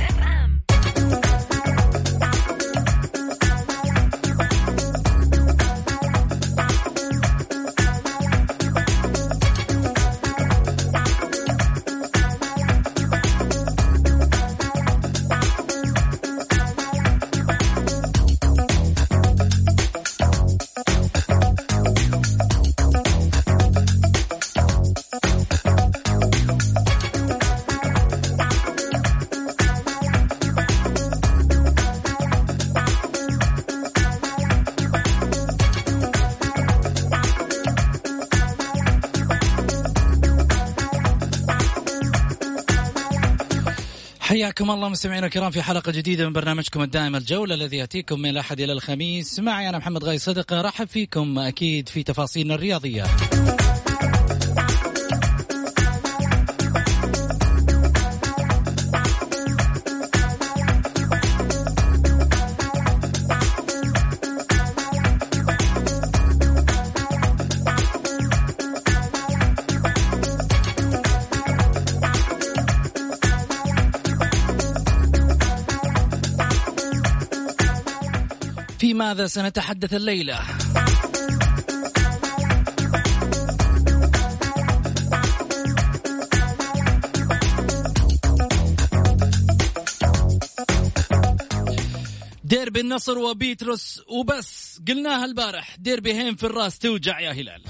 أم. حياكم الله مستمعينا الكرام في حلقة جديدة من برنامجكم الدائم الجولة الذي يأتيكم من الأحد إلى الخميس. معي أنا محمد غاي صدقة. رحب فيكم أكيد في تفاصيلنا الرياضية. ماذا سنتحدث الليلة؟ ديربي النصر وبيتروس وبس قلناها البارح ديربيهين في الراس توجع يا هلال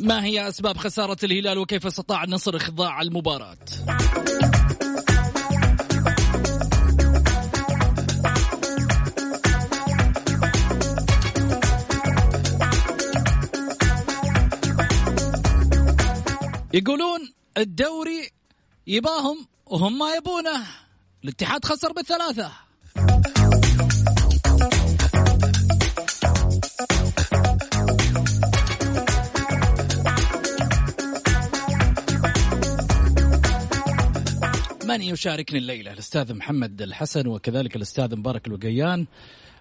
ما هي أسباب خسارة الهلال وكيف استطاع النصر إخضاع المباراة؟ يقولون الدوري يباهم وهم ما يبونه. الاتحاد خسر بالثلاثة. من يشاركني الليلة؟ الأستاذ محمد الحسن وكذلك الأستاذ مبارك الوقيان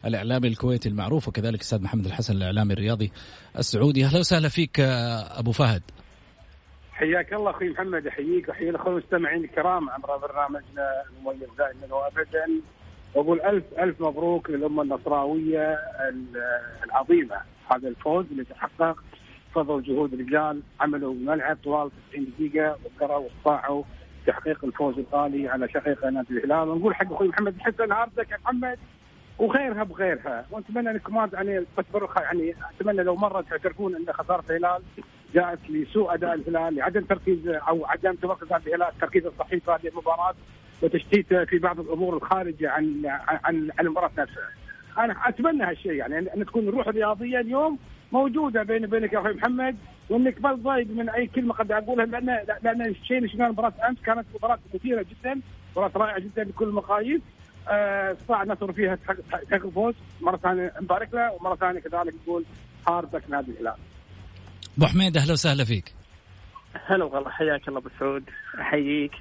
الإعلامي الكويتي المعروف وكذلك الأستاذ محمد الحسن الإعلامي الرياضي السعودي. أهلا وسهلا فيك أبو فهد. حياك الله أخوي محمد أحييك وأحيي الأخوة المستمعين الكرام عبر برنامجنا المميز دائما وابدا. واقول ألف ألف مبروك للأمة النصراوية العظيمة. هذا الفوز اللي تحقق فضل جهود الرجال عملوا الملعب طوال 90 دقيقة وقروا واستطاعوا تحقيق الفوز الغالي على شقيق نادي الهلال. ونقول حق أخوي محمد الحسن هاردك يا محمد وغيرها بغيرها. ونتمنى انكم ما يعني يعني أتمنى لو مره تعترفون أن خسارة الهلال جاءت لسوء أداء الهلال لعدم تركيز أو عدم تمركز الهلال التركيز الصحيح في هذه المباراة وتشتيت في بعض الأمور الخارجه عن عن عن المباراة نفسها. أنا أتمنى هالشيء يعني ان تكون الروح الرياضية اليوم موجودة بين بينك يا أخوي محمد وأنك ما تضايق من أي كلمة قد أقولها لأن لأن الشيء اللي شفناه مباراة أمس كانت مباراة مثيرة جدا مباراة رائعة جدا بكل المقاييس استطاع آه النصر فيها تحقق الفوز مرة ثانية نبارك له ومرة ثانية كذلك نقول هاردك نادي الهلال. أبو حميد أهلا وسهلا فيك. هلا والله حياك الله أبو سعود. أحييك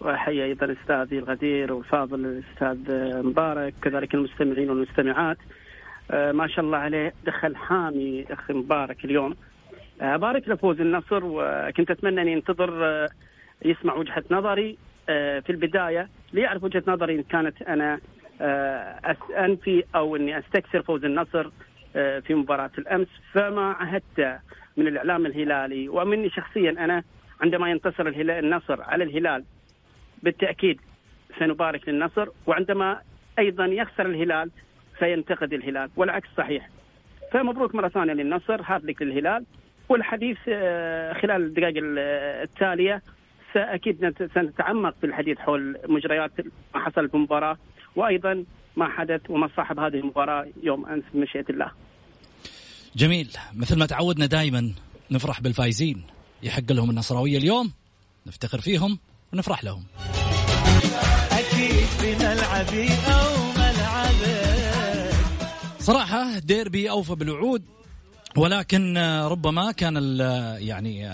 وأحيي أيضا استاذي الغدير وفاضل الأستاذ مبارك كذلك المستمعين والمستمعات. آه ما شاء الله عليه دخل حامي أخي مبارك اليوم. أبارك آه لفوز النصر وكنت أتمنى اني انتظر آه يسمع وجهة نظري في البداية ليعرف وجهة نظري إن كانت أنا أنفي أو إني أستكثر فوز النصر. في مباراة. الأمس فما عهدت من الإعلام الهلالي ومني شخصيا أنا عندما ينتصر الهلال النصر على الهلال بالتأكيد سنبارك للنصر وعندما أيضا يخسر الهلال سينتقد الهلال والعكس صحيح. فمبروك مرة ثانية للنصر هارد للهلال. والحديث آه، خلال الدقائق التالية أكيد سنتعمق في الحديث حول مجريات ما حصل في المباراة وأيضا ما حدث وما صاحب هذه المباراة يوم أمس بمشيئه الله. جميل. مثل ما تعودنا دائما نفرح بالفايزين. يحق لهم النصراوية اليوم نفتخر فيهم ونفرح لهم. أكيد في ملعبي أو ملعبك صراحة ديربي أوفى بالوعود ولكن ربما كان يعني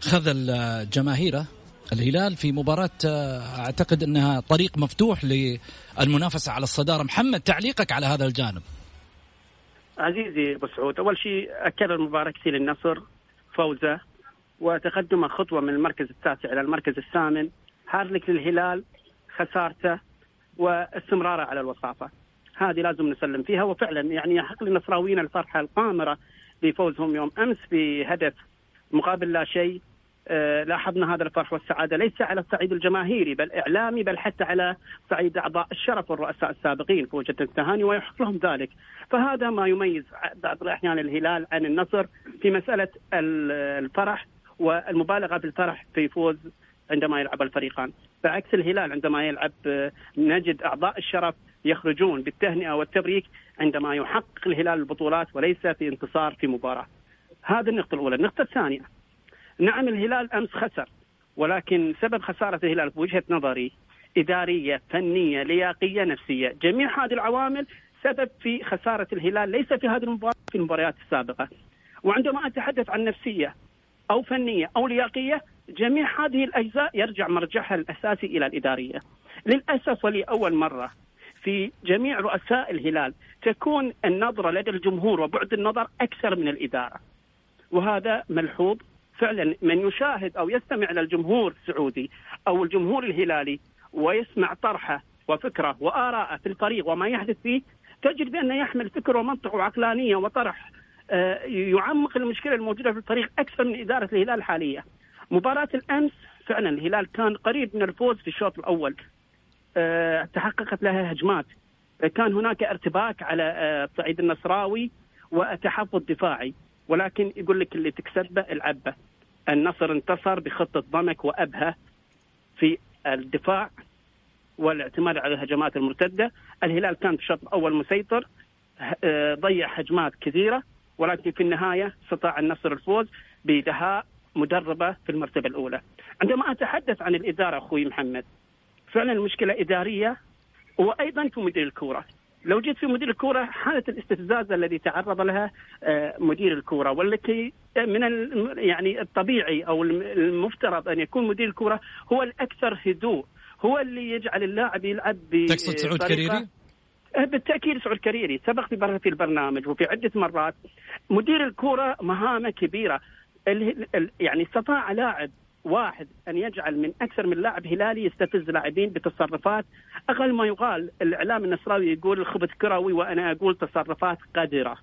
خذل جماهيره الهلال في مباراة أعتقد أنها طريق مفتوح للمنافسة على الصدارة. محمد تعليقك على هذا الجانب. عزيزي ابو سعود أول شيء اكرر مباركتي للنصر فوزه وتقدمه خطوة من المركز التاسع إلى المركز الثامن هارلك للهلال خسارته واستمراره على الوصافة. هذه لازم نسلم فيها وفعلا يعني يحق للنصراويين الفرحة القامرة بفوزهم يوم أمس بهدف مقابل لا شيء لاحظنا هذا الفرح والسعادة ليس على الصعيد الجماهيري بل إعلامي بل حتى على صعيد أعضاء الشرف والرؤساء السابقين فوجة التهاني ويحق لهم ذلك. فهذا ما يميز بعض الأحيان الهلال عن النصر في مسألة الفرح والمبالغة في الفرح في فوز عندما يلعب الفريقان. بعكس الهلال عندما يلعب آه، نجد أعضاء الشرف يخرجون بالتهنئة والتبريك عندما يحقق الهلال البطولات وليس في انتصار في مباراة. هذه النقطة الأولى، النقطة الثانية نعم الهلال أمس خسر ولكن سبب خسارة الهلال في وجهة نظري إدارية، فنية، لياقية، نفسية، جميع هذه العوامل سبب في خسارة الهلال ليس في هذه المباراة في المباريات السابقة. وعندما أتحدث عن نفسية أو فنية أو لياقية جميع هذه الأجزاء يرجع مرجعها الأساسي إلى الإدارية. للأسف ولأول مرة في جميع رؤساء الهلال تكون النظرة لدى الجمهور وبعد النظر أكثر من الإدارة. وهذا ملحوظ فعلا من يشاهد أو يستمع إلى الجمهور السعودي أو الجمهور الهلالي ويسمع طرحه وفكره وآراءه في الفريق وما يحدث فيه تجد بانه يحمل فكر ومنطق وعقلانية وطرح آه، يعمق المشكلة الموجودة في الفريق أكثر من إدارة الهلال الحاليه. مباراة الأمس فعلا الهلال كان قريب من الفوز في الشوط الأول. آه، تحققت لها هجمات. كان هناك ارتباك على آه، الصعيد النصراوي وتحفظ دفاعي ولكن يقول لك اللي تكسبه العبه. النصر انتصر بخطة ضمك وابهه في الدفاع والاعتماد على الهجمات المرتدة، الهلال كان في الشوط الأول مسيطر ضيع هجمات كثيرة ولكن في النهاية استطاع النصر الفوز بدهاء مدربة في المرتبة الأولى. عندما أتحدث عن الإدارة أخوي محمد فعلا المشكلة إدارية وأيضا في مدير الكورة. لو جيت في مدير الكورة حالة الاستفزاز الذي تعرض لها آه، مدير الكورة والتي من يعني الطبيعي أو المفترض أن يكون مدير الكورة هو الأكثر هدوء هو اللي يجعل اللاعب يلعب تقصد سعود كريري؟ أه، بالتأكيد سعود كريري سبق في في البرنامج وفي عدة مرات مدير الكورة مهامة كبيرة يعني استطاع لاعب واحد أن يجعل من أكثر من لاعب هلالي يستفز لاعبين بتصرفات أقل ما يقال الإعلام النصراوي يقول الخبث كروي وأنا أقول تصرفات قذره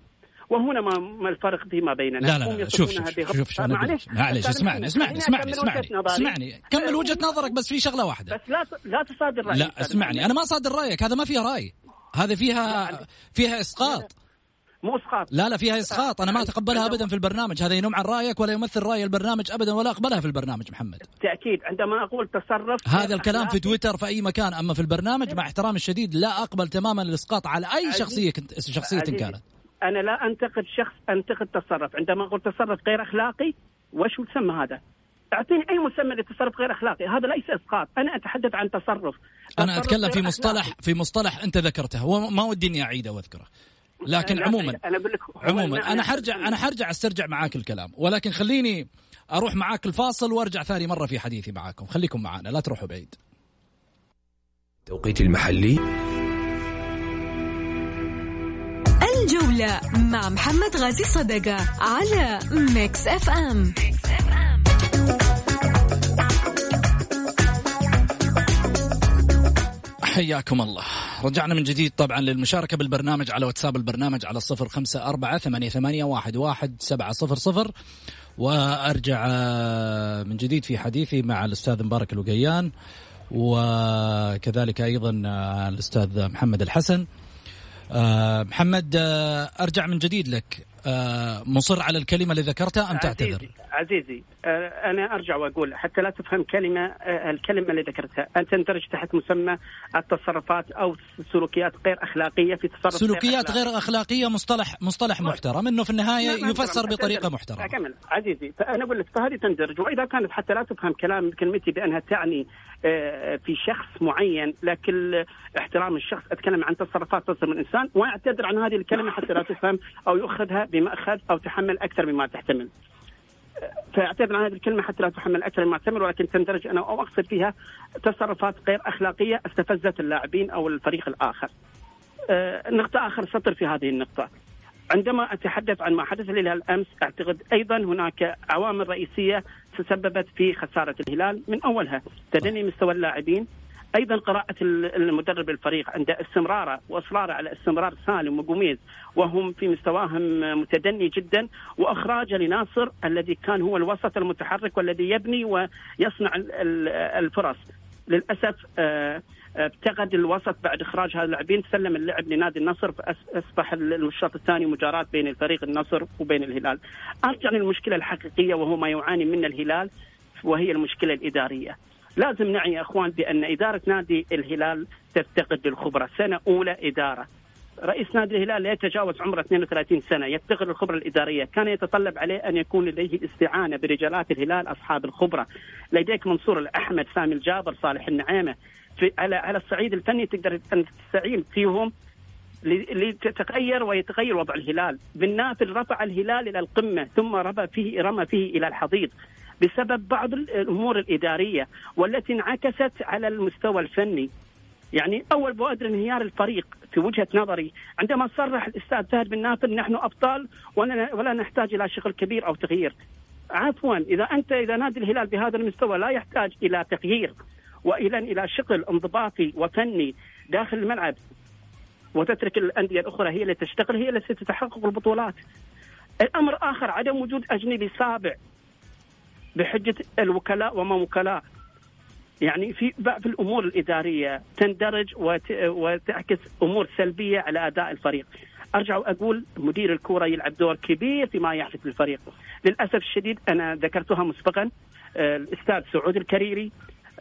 وهنا ما الفرق فيما بيننا؟ لا لا, لا شوف شوف شوف, شوف, شوف معلش معلش اسمعني اسمعني اسمعني اسمعني اسمعني. كمل وجهة نظرك بس في شغلة واحدة. بس لا لا تصادر رأيك. لا اسمعني أنا ما صادر رأيك هذا ما فيه رأي هذه فيها فيها إسقاط. مو إسقاط. لا لا فيها إسقاط. أنا ما أتقبلها ابدا في البرنامج. هذا ينم عن رأيك ولا يمثل رأي البرنامج ابدا ولا أقبلها في البرنامج محمد. تأكيد. عندما أقول تصرف هذا الكلام في تويتر في أي مكان أما في البرنامج مع احترامي الشديد لا أقبل تماما الإسقاط على أي شخصية كنت شخصيه كانت. أنا لا أنتقد شخص أنتقد تصرف. عندما أقول تصرف غير أخلاقي وش يسمى هذا؟ اعطيني أي مسمى لتصرف غير أخلاقي. هذا ليس إسقاط. أنا أتحدث عن تصرف. أنا أتكلم في مصطلح أخلاقي. في مصطلح أنت ذكرته. وما ودي اني أعيده وأذكره. لكن عموما أنا عموما أنا حرجع أنا حرجع أسترجع معاك الكلام. ولكن خليني أروح معاك الفاصل وأرجع ثاني مرة في حديثي معاكم. خليكم معنا لا تروحوا بعيد. توقيت المحلي. الجولة مع محمد غازي صدقة على Mix FM, Mix FM. حياكم الله. رجعنا من جديد طبعا للمشاركة بالبرنامج على واتساب البرنامج على صفر خمسة أربعة ثمانية, ثمانية واحد, واحد سبعة صفر صفر. وأرجع آه، من جديد في حديثي مع الأستاذ مبارك الوقيان وكذلك أيضا آه، الأستاذ محمد الحسن. آه، محمد أرجع من جديد لك. مصر على الكلمة اللي ذكرتها أم تعتذر؟ عزيزي آه، أنا أرجع وأقول حتى لا تفهم كلمة آه، الكلمة اللي ذكرتها. أنت تندرج تحت مسمى التصرفات أو سلوكيات غير أخلاقية في تصرف سلوكيات غير, غير أخلاقية مصطلح مصطلح محترم. إنه في النهاية يفسر بطريقة محترمة. أكمل. عزيزي فأنا أقول لك فهذه تندرج وإذا كانت حتى لا تفهم كلام كلمتي بأنها تعني آه، في شخص معين لكن احترام الشخص أتكلم عن تصرفات تصدر من الانسان وأعتذر عن هذه الكلمة حتى لا تفهم أو يؤخذها بمأخذ أو تحمل أكثر مما تحتمل. فأعتذر عن هذه الكلمة حتى لا تحمل أكثر مما تحتمل ولكن تندرج أنا أو أقصد فيها تصرفات غير أخلاقية استفزت اللاعبين أو الفريق الآخر. آه، نقطة آخر سطر في هذه النقطة. عندما أتحدث عن ما حدث الهلال امس أعتقد أيضا هناك عوامل رئيسية تسببت في خسارة الهلال من أولها. تدني مستوى اللاعبين. أيضا قراءة المدرب الفريق عند استمراره وإصراره على استمرار سالم وقميز وهم في مستواهم متدني جدا واخراجه لناصر الذي كان هو الوسط المتحرك والذي يبني ويصنع الفرص. للأسف آه، ابتعد الوسط بعد إخراج هذا اللاعبين سلم اللعب لنادي النصر فاصبح الشوط الثاني مجاراه بين الفريق النصر وبين الهلال. أرجع للمشكلة الحقيقية وهو ما يعاني منه الهلال وهي المشكلة الإدارية. لازم نعي يا أخوان بأن إدارة نادي الهلال تفتقد للخبرة، سنة أولى إدارة. رئيس نادي الهلال لا يتجاوز عمره 32 سنة، يفتقد الخبرة الإدارية، كان يتطلب عليه أن يكون لديه الاستعانة برجالات الهلال أصحاب الخبرة. لديك منصور الأحمد، سامي الجابر، صالح النعيمة، في على على الصعيد الفني تقدر أن تستعين فيهم لتتغير ويتغير وضع الهلال، بالنافل رفع الهلال إلى القمة ثم رمى فيه رمى فيه إلى الحضيض. بسبب بعض الأمور الإدارية والتي انعكست على المستوى الفني. يعني أول بوادر انهيار الفريق في وجهة نظري عندما صرح الأستاذ فهد بن نافل نحن أبطال ولا ولا نحتاج إلى شغل كبير أو تغيير. عفوا إذا انت إذا نادي الهلال بهذا المستوى لا يحتاج إلى تغيير والى إلى شغل انضباطي وفني داخل الملعب وتترك الأندية الأخرى هي اللي تشتغل هي التي تتحقق البطولات. الأمر آخر عدم وجود أجنبي سابع بحجة الوكلاء وما وكلاء يعني في في الأمور الإدارية تندرج وتعكس أمور سلبية على أداء الفريق. أرجع وأقول مدير الكورة يلعب دور كبير فيما يحدث للفريق. للأسف الشديد أنا ذكرتها مسبقا آه، الأستاذ سعود الكريري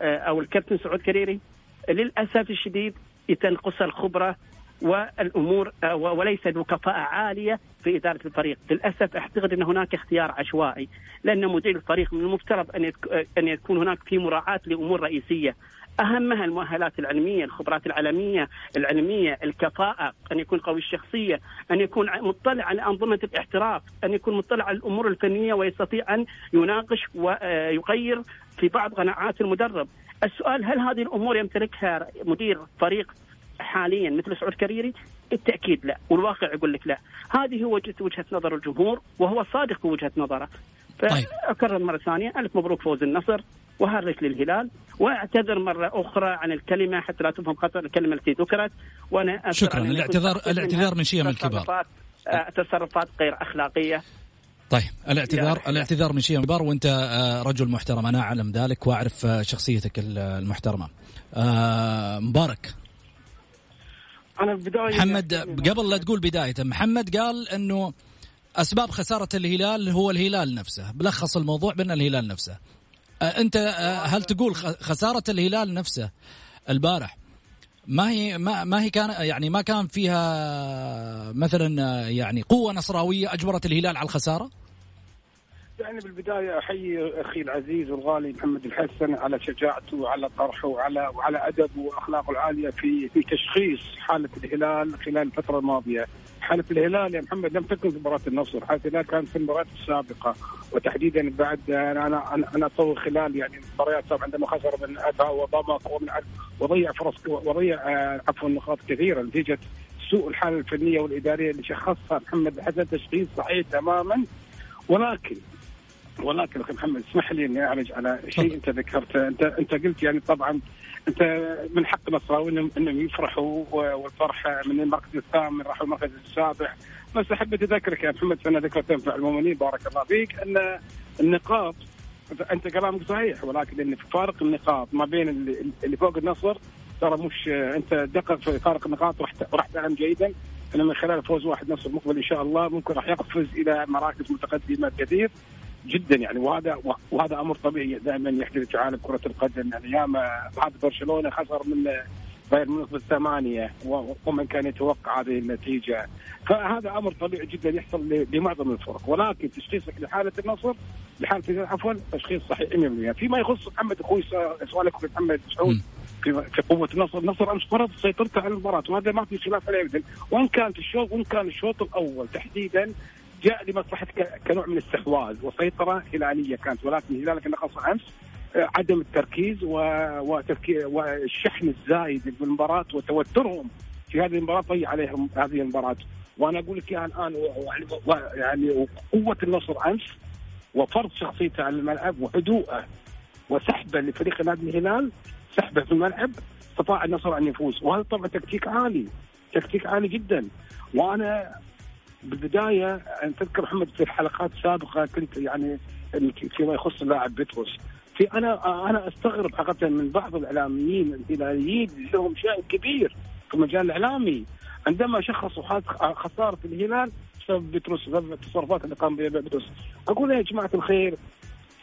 أو الكابتن سعود كريري للأسف الشديد تنقص الخبرة والأمور آه، وليس ذو كفاءه عالية في إدارة الفريق، للأسف أعتقد أن هناك اختيار عشوائي، لأن مدير الفريق من المفترض أن آه، أن يكون هناك في مراعاة لأمور رئيسية، أهمها المؤهلات العلمية، الخبرات العالمية، العلمية، الكفاءة، أن يكون قوي الشخصية، أن يكون مطلع على أنظمة الاحتراف، أن يكون مطلع على الأمور الفنية ويستطيع أن يناقش ويغير في بعض قناعات المدرب. السؤال هل هذه الأمور يمتلكها مدير فريق حاليا مثل سعود كريري؟ بالتاكيد لا، والواقع يقول لك لا، هذه هو وجهة نظر الجمهور وهو صادق في وجهة نظره. فأكرر طيب. مرة ثانية ألف مبروك فوز النصر وهارك للهلال واعتذر مرة أخرى عن الكلمة حتى لا تفهم خطأ الكلمة التي ذكرت وأنا شكرا. الاعتذار الاعتذار من شيم الكبار. آه، تصرفات غير أخلاقية. طيب. الاعتذار الاعتذار من شيء كبار وأنت آه، رجل محترم. أنا أعلم ذلك وأعرف آه، شخصيتك المحترمة. مبارك. أنا بداية محمد قبل لا تقول بدايه محمد قال إنه أسباب خسارة الهلال هو الهلال نفسه بلخص الموضوع بأن الهلال نفسه أنت هل تقول خسارة الهلال نفسه البارح ما هي ما, ما هي كان يعني ما كان فيها مثلا يعني قوة نصراوية أجبرت الهلال على الخسارة؟ يعني بالبداية أحيي أخي العزيز والغالي محمد الحسن على شجاعته وعلى طرحه وعلى وعلى أدبه وأخلاقه العالية في في تشخيص حالة الهلال خلال الفترة الماضية. حالة الهلال يا محمد لم تكن في مباراة النصر، حالة الهلال كانت في المباريات السابقة. وتحديدا بعد أنا أنا أنا أطول خلال يعني المباريات عندما خسر من أتى وضمك ومن وضيع فرص وضيع آه، عفوا نقاط كثيرة نتيجة سوء الحالة الفنية والإدارية اللي شخصها محمد الحسن تشخيص صحيح تماما. ولكن ولكن أخي محمد اسمح لي إني أعرج على شيء أنت ذكرته. انت أنت قلت يعني طبعا أنت من حق النصراوي انهم يفرحوا والفرحه من المركز الثامن راحوا المركز السابع. بس حبيت اذكرك يا محمد فانا ذكرت تنفع المؤمنين بارك الله فيك أن النقاط أنت كلامك صحيح ولكن إن فارق النقاط ما بين اللي فوق النصر ترى مش أنت دقق في فارق النقاط راح تعلم جيدا. انه من خلال فوز واحد نصر مقبل إن شاء الله ممكن راح يقفز إلى مراكز متقدمة كثير. جدا يعني. وهذا وهذا أمر طبيعي دائما يحدث في عالم كرة القدم. يعني ياما بعد برشلونة خسر من بايرن ميونخ بالثمانية ومن كان يتوقع هذه النتيجة. فهذا أمر طبيعي جدا يحصل لمعظم الفرق. ولكن تشخيصك لحالة النصر لحاله عفوا تشخيص صحيح 100% فيما يخص محمد أخوي سؤالك في محمد سعود في في قوة النصر، النصر أمس فرض سيطرته على المباراة وهذا ما في خلاف عليه. ابدا، وإن كان في الشوط وإن كان الشوط الأول تحديدا جاء لمصلحة كنوع من الاستحواذ وسيطرة هلالية كانت ولكن الهلال كان نقص أمس آه، عدم التركيز والشحن الزايد بالمباراة وتوترهم في هذه المباراة ضيع عليهم هذه المباراة. وأنا أقول لك إياها الآن يعني قوه النصر أمس وفرض شخصيته على الملعب وهدوءه وسحبه لفريق نادي الهلال سحبه في الملعب استطاع النصر أن يفوز. وهذا طبعا تكتيك عالي تكتيك عالي جدا. وأنا بالبداية أن تذكر محمد في الحلقات السابقه كنت يعني فيما يخص اللاعب بتروس في أنا أنا أستغرب حقيقة من بعض الإعلاميين الهلاليين لهم شأن كبير في المجال الإعلامي. عندما شخصوا خسارة الهلال بسبب بسبب التصرفات اللي قام بها بتروس أقول يا جماعة الخير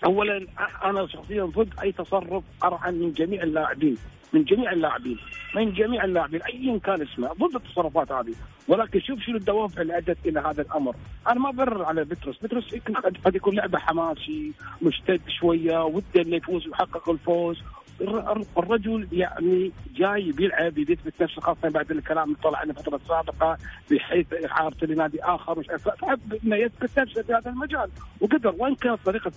اولا أنا شخصيا ضد أي تصرف أرعى من جميع اللاعبين. من جميع اللاعبين من جميع اللاعبين ايا كان اسمه ضد التصرفات هذه. ولكن شوف شنو الدوافع اللي أدت إلى هذا الأمر. أنا ما برر على بتروس. يمكن قد يكون لعبة حماسي مشتد شوية وده إنه يفوز ويحقق الفوز. الرجل يعني جاي بيلعب يثبت نفسه خاصة بعد الكلام اللي طلع عنه الفترة السابقة بحيث اعارته لنادي آخر مش فحب انه يثبت نفسه في هذا المجال وقدر وإن كانت طريقة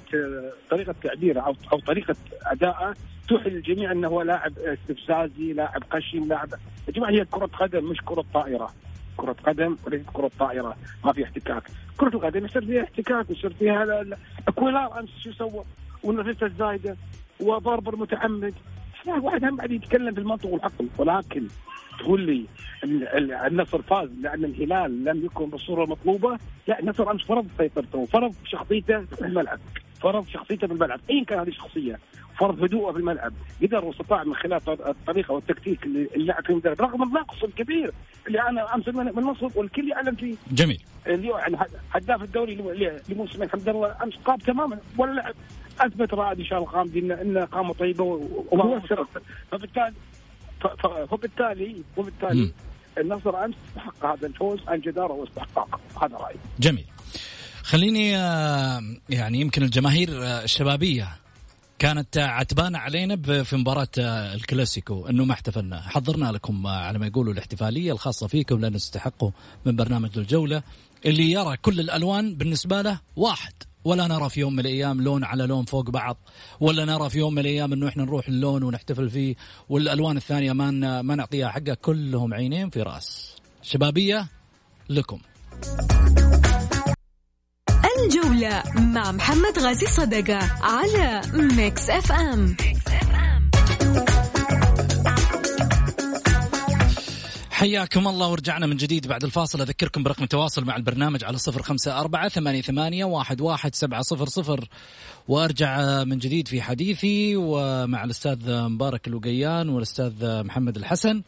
طريقة تعبيره أو أو طريقة ادائه توحي للجميع إنه هو لاعب استفزازي، لاعب خشن، لاعب يا جماعة هي كرة قدم مش كرة طائرة. كرة قدم وليست كرة طائرة ما في احتكاك، كرة القدم يصير فيها احتكاك ويصير فيها أكويلار أمس شو سوى؟ والنفسه الزايدة وضرب المتعمد. واحد هم بعد يتكلم بالمنطق والعقل. ولكن تقول لي النصر فاز لأن الهلال لم يكن بالصورة المطلوبه لا النصر أمس فرض سيطرته وفرض شخصيته في الملعب. فرض شخصيته في الملعب. ايا كان هذه الشخصية فرض هدوءه في الملعب قدر واستطاع من خلال الطريقة والتكتيك اللي اللعب فيه المدرب رغم النقص الكبير اللي أنا أمس من النصر والكل يعلم فيه. جميل. اليوم يعني هداف الدوري لموسم الحمد لله أمس قاب تماما ولا لعب أثبت رائد إن شاء الله قام انه قامه طيبة ومؤثره فبالتالي فبالتالي وبالتالي النصر أمس استحق هذا الفوز عن جدارة واستحقاق هذا رأيي. جميل. خليني آه، يعني يمكن الجماهير آه، الشبابية كانت عتبانة علينا في مباراة آه، الكلاسيكو إنه ما احتفلنا، حضرنا لكم على ما يقولوا الاحتفالية الخاصة فيكم لأن تستحقوا من برنامج الجولة اللي يرى كل الألوان بالنسبة له واحد. ولا نرى في يوم من الأيام لون على لون فوق بعض ولا نرى في يوم من الأيام إنه إحنا نروح اللون ونحتفل فيه والألوان الثانية ما ما نعطيها حقها كلهم عينين في رأس. شبابية لكم. الجولة مع محمد غازي صدقة على Mix FM حياكم الله ورجعنا من جديد بعد الفاصل. أذكركم برقم التواصل مع البرنامج على صفر خمسة أربعة ثمانية, ثمانية واحد, واحد سبعة صفر صفر. وأرجع من جديد في حديثي ومع الأستاذ مبارك الوقيان والأستاذ محمد الحسن.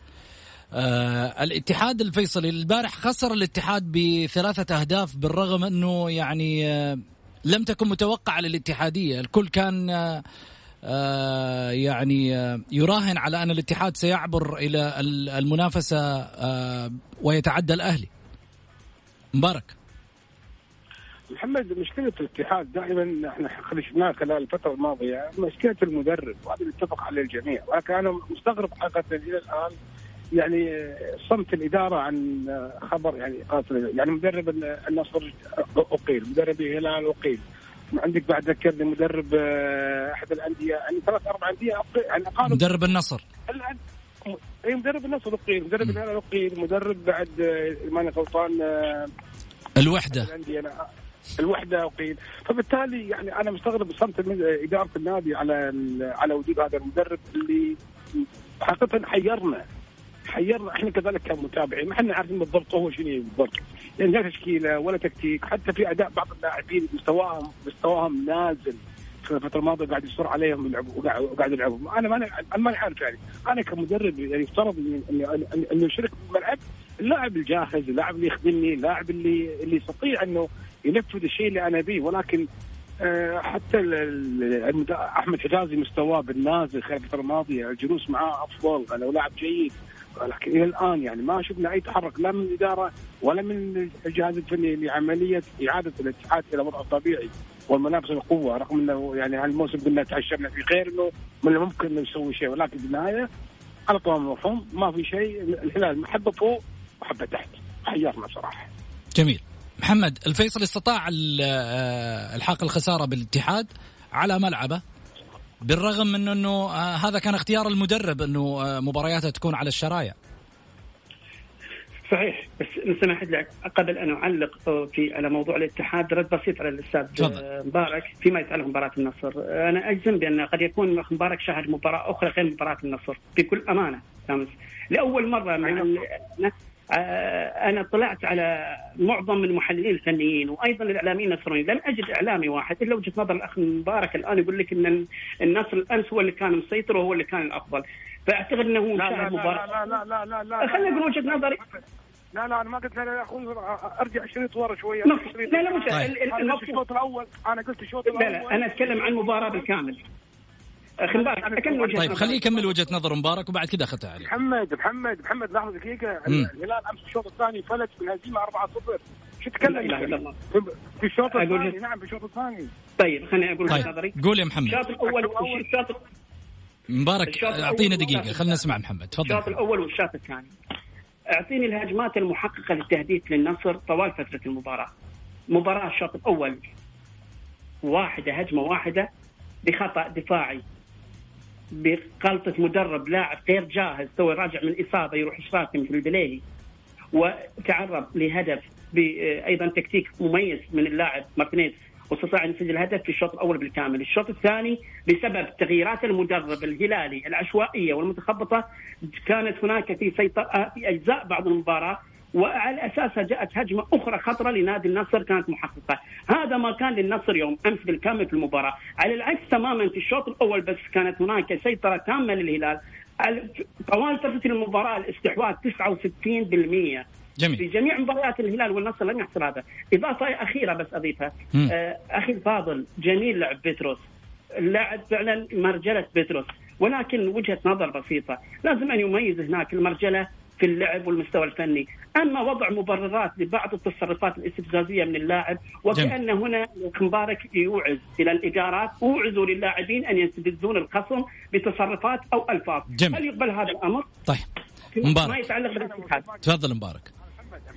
آه الاتحاد الفيصلي البارح خسر الاتحاد بثلاثة أهداف بالرغم أنه يعني آه لم تكن متوقعة للاتحادية. الكل كان آه يعني آه، يراهن على أن الاتحاد سيعبر إلى المنافسة آه، ويتعدى الأهلي. مبارك. محمد مشكلة الاتحاد دائما إحنا خرجناه خلال الفترة الماضية مشكلة المدرب وهذا اللي اتفق عليه الجميع. ولكن أنا مستغرب حقيقة إلى الآن يعني صمت الإدارة عن خبر يعني يعني مدرب النصر أقيل مدرب الهلال أقيل. عندك بعد ذكرني مدرب آه، أحد الأندية يعني ثلاث أربع أندية يعني قالوا مدرب النصر. اي مدرب النصر أقيل مدرب الهلال أقيل مدرب بعد آه، ماني غلطان آه، الوحدة. الوحدة أقيل. فبالتالي يعني أنا مستغرب صمت إدارة النادي على على وجود هذا المدرب اللي حقيقة حيرنا حيرنا. إحنا كذلك كمتابعين ما إحنا عارفين بالضبط هو شنو بالضبط. يعني لا تشكيلة ولا تكتيك حتى في أداء بعض اللاعبين مستواهم مستواهم نازل في الفترة الماضية قاعد يصر عليهم يلعبوا وقاعد يلعبوا أنا ما أنا ما عارف يعني. أنا كمدرب يعني يفترض إنه يشارك بالملعب اللاعب الجاهز اللاعب اللي يخدمني اللاعب اللي اللي يستطيع إنه ينفذ الشيء اللي أنا به. ولكن آه، حتى أحمد حجازي مستواه بالنازل خلال الفترة الماضية الجلوس معاه افضل أنا لاعب جيد لكن إلى الآن يعني ما شفنا أي تحرك لا من الإدارة ولا من الجهاز الفني لعملية إعادة الاتحاد إلى وضعه الطبيعي والمنافسه القوة رغم إنه يعني هالموسم قلنا تعشمنا في خير إنه من الممكن انه يسوي شيء ولكن في النهاية على طول المفهوم ما في شيء الهلال محبة فوق وحبه تحت حيرنا صراحة. جميل. محمد الفيصل استطاع آه، الحاق الخسارة بالاتحاد على ملعبه بالرغم من إنه آه، هذا كان اختيار المدرب إنه آه، مبارياته تكون على الشرايع صحيح. بس ان سمحت لك قبل أن أعلق في على موضوع الاتحاد رد بسيط على الأستاذ مبارك فيما يتعلق بمباراه النصر. أنا أجزم بأن قد يكون مبارك شاهد مباراة أخرى غير مباراة النصر بكل أمانة أمس. لأول مرة مع أنا اطلعت على معظم من المحللين الفنيين وأيضا الإعلاميين النصرانيين. لم أجد إعلامي واحد إلا وجهة نظر الأخ مبارك الآن يقول لك إن النصر الامس هو اللي كان مسيطر وهو اللي كان الأفضل. فأعتقد إنه مشاهد مباراه لا لا لا لا لا خليني أقول وجهة نظري. لا لا أنا ما قلت لا لا أخوي أرجع شريط ورا شوية. لا لا مش الشوط الأول أنا قلت الشوط الأول لا لا أنا أتكلم عن المباراه بالكامل. أخي مبارك اكمل وجهة طيب خليه يكمل وجهة نظر مبارك وبعد كذا اخذها عليه محمد محمد محمد لحظة دقيقة. الهلال أمس الشوط الثاني فلت بالهزيمة 4-0 شو تتكلم لا اله الا الله في الشوط الثاني نعم في الشوط الثاني. طيب خليني أقول طيب. نظري. قول يا محمد. الشوط الأول الشوط مبارك اعطينا دقيقة خلينا نسمع محمد تفضل. الشوط الأول والشوط الثاني. أعطيني الهجمات المحققة للتهديد للنصر طوال فترة المباراة. مباراة الشوط الأول واحدة هجمة واحدة بخطأ دفاعي. بغلطه مدرب لاعب غير جاهز تو راجع من إصابة يروح إشراكي مثل البليلي وتعرض لهدف بايضا تكتيك مميز من اللاعب مارتينيز واستطاع أن يسجل هدف في الشوط الأول بالكامل، الشوط الثاني بسبب تغييرات المدرب الهلالي العشوائية والمتخبطة كانت هناك في سيطرة في أجزاء بعض المباراة وعلى اساسها جاءت هجمة أخرى خطرة لنادي النصر كانت محققة، هذا ما كان للنصر يوم أمس بالكامل في المباراة، على العكس تماما في الشوط الأول بس كانت هناك سيطرة تامة للهلال. طوال فترة المباراة الاستحواذ 69% جميل. في جميع مباريات الهلال والنصر لم يحصل هذا، إضافة أخيرة بس أضيفها. آه أخي الفاضل جميل لعب بيتروس. اللاعب فعلا مرجلة بيتروس. ولكن وجهة نظر بسيطة. لازم أن يميز هناك المرجلة في اللعب والمستوى الفني. أما وضع مبررات لبعض التصرفات الاستفزازية من اللاعب وكأن هنا مبارك يوعز. إلى الإدارات أوعزوا للاعبين أن يستفزون الخصم بتصرفات أو ألفاظ. جميل. هل يقبل هذا الأمر؟ طيب. ما مبارك. يتعلق بالاتحاد. تفضل مبارك.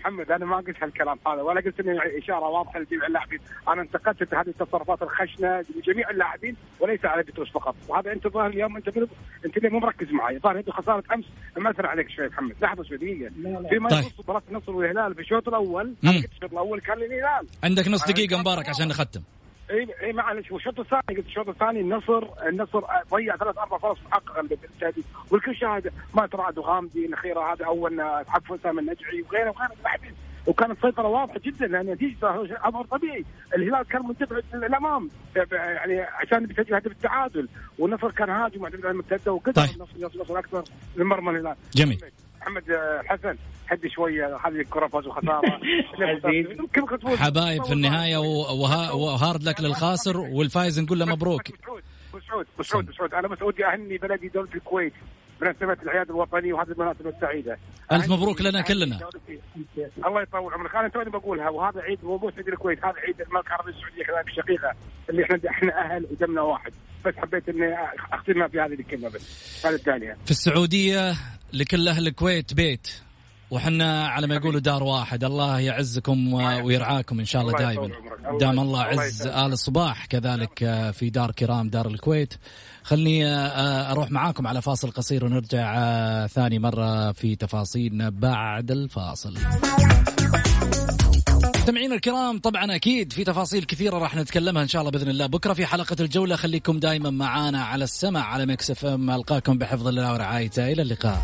محمد أنا ما قلت هالكلام هذا ولا قلت إنه إشارة واضحة لجميع اللاعبين، أنا انتقدت هذه التصرفات الخشنة لجميع اللاعبين وليس على بتروس فقط، وهذا أنت ظاهر اليوم أنت أنت ليه مو مركز معي، ظاهر أنت خسارة أمس مأثر عليك شوي محمد، لحظه شوي دقيقه فيما طيب. يخص مباراة النصر والهلال في الشوط الأول الشوط الأول كان للهلال عندك نص دقيقة مبارك عشان نختم. إي إي معلش. والشوط الثاني قلت الشوط الثاني النصر النصر ضيع ثلاث أربع فرص محققه بالتهديد والكل شاهد ما تراد وغامدي الأخيرة هذا أول حق حسام النجعي وغيره وغيره اللاعبين. وكانت السيطرة واضحة جدا لأن نتيجة أمر طبيعي. الهلال كان منتبه للأمام يعني عشان بيسجل هدف التعادل. والنصر كان هاجم على المرتده وقدر طيب. النصر يصل أكثر لمرمى الهلال. جميل. محمد حسن هدي شوية هذه الكرة فاز وخساره حبايب في النهاية وها و hard luck للخاسر والفايز نقول له مبروك. سعود سعود سعود أنا بس ودي أهني بلدي دولة الكويت. بمناسبة العياد الوطني وهذه المناسبه السعيدة. ألف مبروك لنا كلنا. الله يطول عمرك. أنا توني بقولها وهذا عيد مو بس عيد الكويت هذا عيد المملكه العربيه السعودية كذلك الشقيقة اللي إحنا إحنا أهل ودمنا واحد. بس حبيت إني اختمها في هذه الكلمة بس هذه الثانية في السعودية لكل أهل الكويت بيت. وحنا على ما يقولوا دار واحد. الله يعزكم ويرعاكم إن شاء الله دائما دام الله عز آل الصباح كذلك في دار كرام دار الكويت. خلني أروح معاكم على فاصل قصير ونرجع ثاني مرة في تفاصيلنا بعد الفاصل. مستمعينا الكرام طبعا أكيد في تفاصيل كثيرة راح نتكلمها إن شاء الله بإذن الله. بكرة في حلقة الجولة خليكم دائما معانا على السمع على Mix FM. ألقاكم بحفظ الله ورعايته. إلى اللقاء.